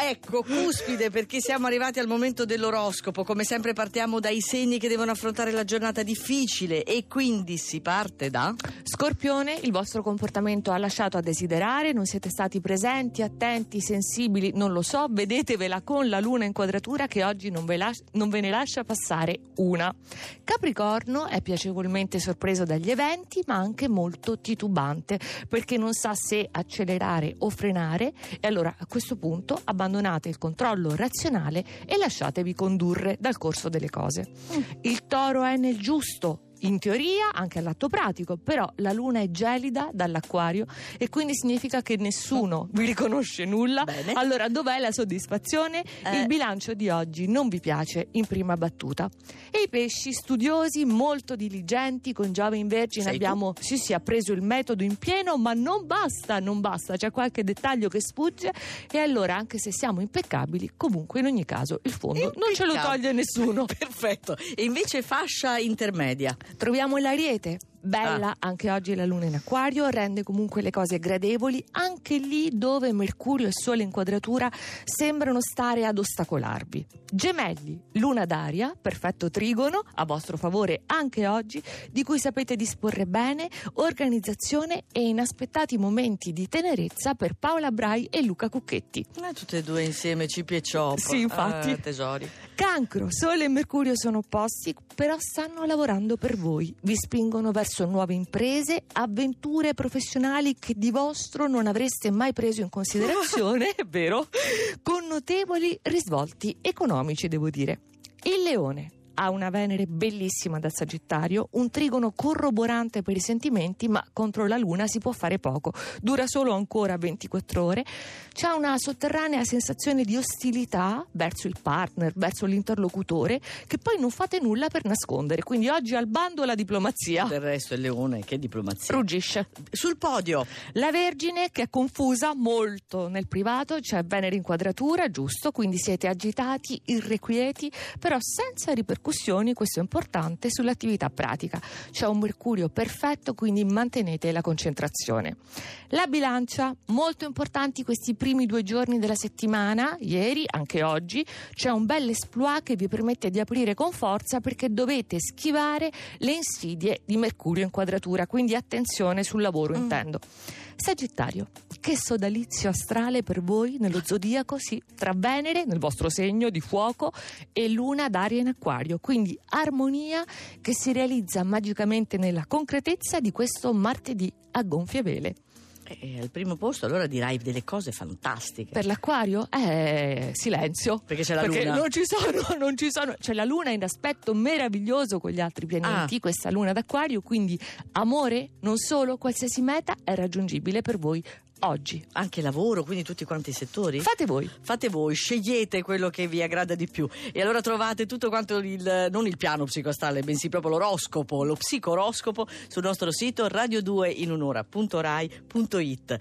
Ecco, cuspide, perché siamo arrivati al momento dell'oroscopo. Come sempre partiamo dai segni che devono affrontare la giornata difficile e quindi si parte da... Scorpione, il vostro comportamento ha lasciato a desiderare, non siete stati presenti, attenti, sensibili, non lo so, vedetevela con la luna in quadratura che oggi non ve, las- non ve ne lascia passare una. Capricorno è piacevolmente sorpreso dagli eventi, ma anche molto titubante, perché non sa se accelerare o frenare e allora a questo punto abbandonate il controllo razionale e lasciatevi condurre dal corso delle cose. Il toro è nel giusto, in teoria anche all'atto pratico, però la luna è gelida dall'acquario e quindi significa che nessuno vi riconosce nulla. Bene. Allora dov'è la soddisfazione? Eh. Il bilancio di oggi non vi piace in prima battuta. E i pesci studiosi, molto diligenti, con Giove in Vergine Sei tu? abbiamo sì sì ha preso il metodo in pieno, ma non basta, non basta, c'è qualche dettaglio che sfugge e allora anche se siamo impeccabili, comunque in ogni caso il fondo non ce lo toglie nessuno. Perfetto. E invece fascia intermedia. Troviamo l'ariete. Bella Ah. anche oggi la luna in acquario, rende comunque le cose gradevoli, anche lì dove Mercurio e Sole in quadratura sembrano stare ad ostacolarvi. Gemelli, luna d'aria, perfetto trigono, a vostro favore anche oggi, di cui sapete disporre bene, organizzazione e inaspettati momenti di tenerezza per Paola Brai e Luca Cucchetti. Eh, tutte e due insieme, Cipi e Chop. Sì, infatti. Eh, tesori. Cancro, Sole e Mercurio sono opposti, però stanno lavorando per voi. Vi spingono verso nuove imprese, avventure professionali che di vostro non avreste mai preso in considerazione, è vero? Con notevoli risvolti economici, devo dire. Il leone ha una Venere bellissima da Sagittario, un trigono corroborante per i sentimenti, ma contro la Luna si può fare poco. Dura solo ancora 24 ore. C'ha una sotterranea sensazione di ostilità verso il partner, verso l'interlocutore, che poi non fate nulla per nascondere. Quindi oggi al bando la diplomazia. Del resto il leone, che diplomazia. Ruggisce. Sul podio. La Vergine che è confusa molto nel privato, c'è Venere in quadratura, giusto, quindi siete agitati, irrequieti, però senza ripercussioni, questo è importante, sull'attività pratica. C'è un Mercurio perfetto, quindi mantenete la concentrazione. La bilancia, molto importanti questi primi due giorni della settimana, ieri, anche oggi, c'è un bel exploit che vi permette di aprire con forza perché dovete schivare le insidie di Mercurio in quadratura, quindi attenzione sul lavoro, Mm. intendo. Sagittario, che sodalizio astrale per voi nello zodiaco, sì, tra Venere nel vostro segno di fuoco e Luna d'aria in acquario, quindi armonia che si realizza magicamente nella concretezza di questo martedì a gonfie vele. Eh, al primo posto allora dirai delle cose fantastiche. Per l'acquario? Eh, silenzio. Perché c'è la Perché luna. non ci sono, non ci sono. C'è la luna in aspetto meraviglioso con gli altri pianeti, Ah. questa luna d'acquario, quindi amore, non solo, qualsiasi meta è raggiungibile per voi oggi. Anche lavoro, quindi tutti quanti i settori? Fate voi. Fate voi, scegliete quello che vi aggrada di più e allora trovate tutto quanto il, non il piano psicostale, bensì proprio l'oroscopo, lo psicoroscopo sul nostro sito radio2inunora.rai.it.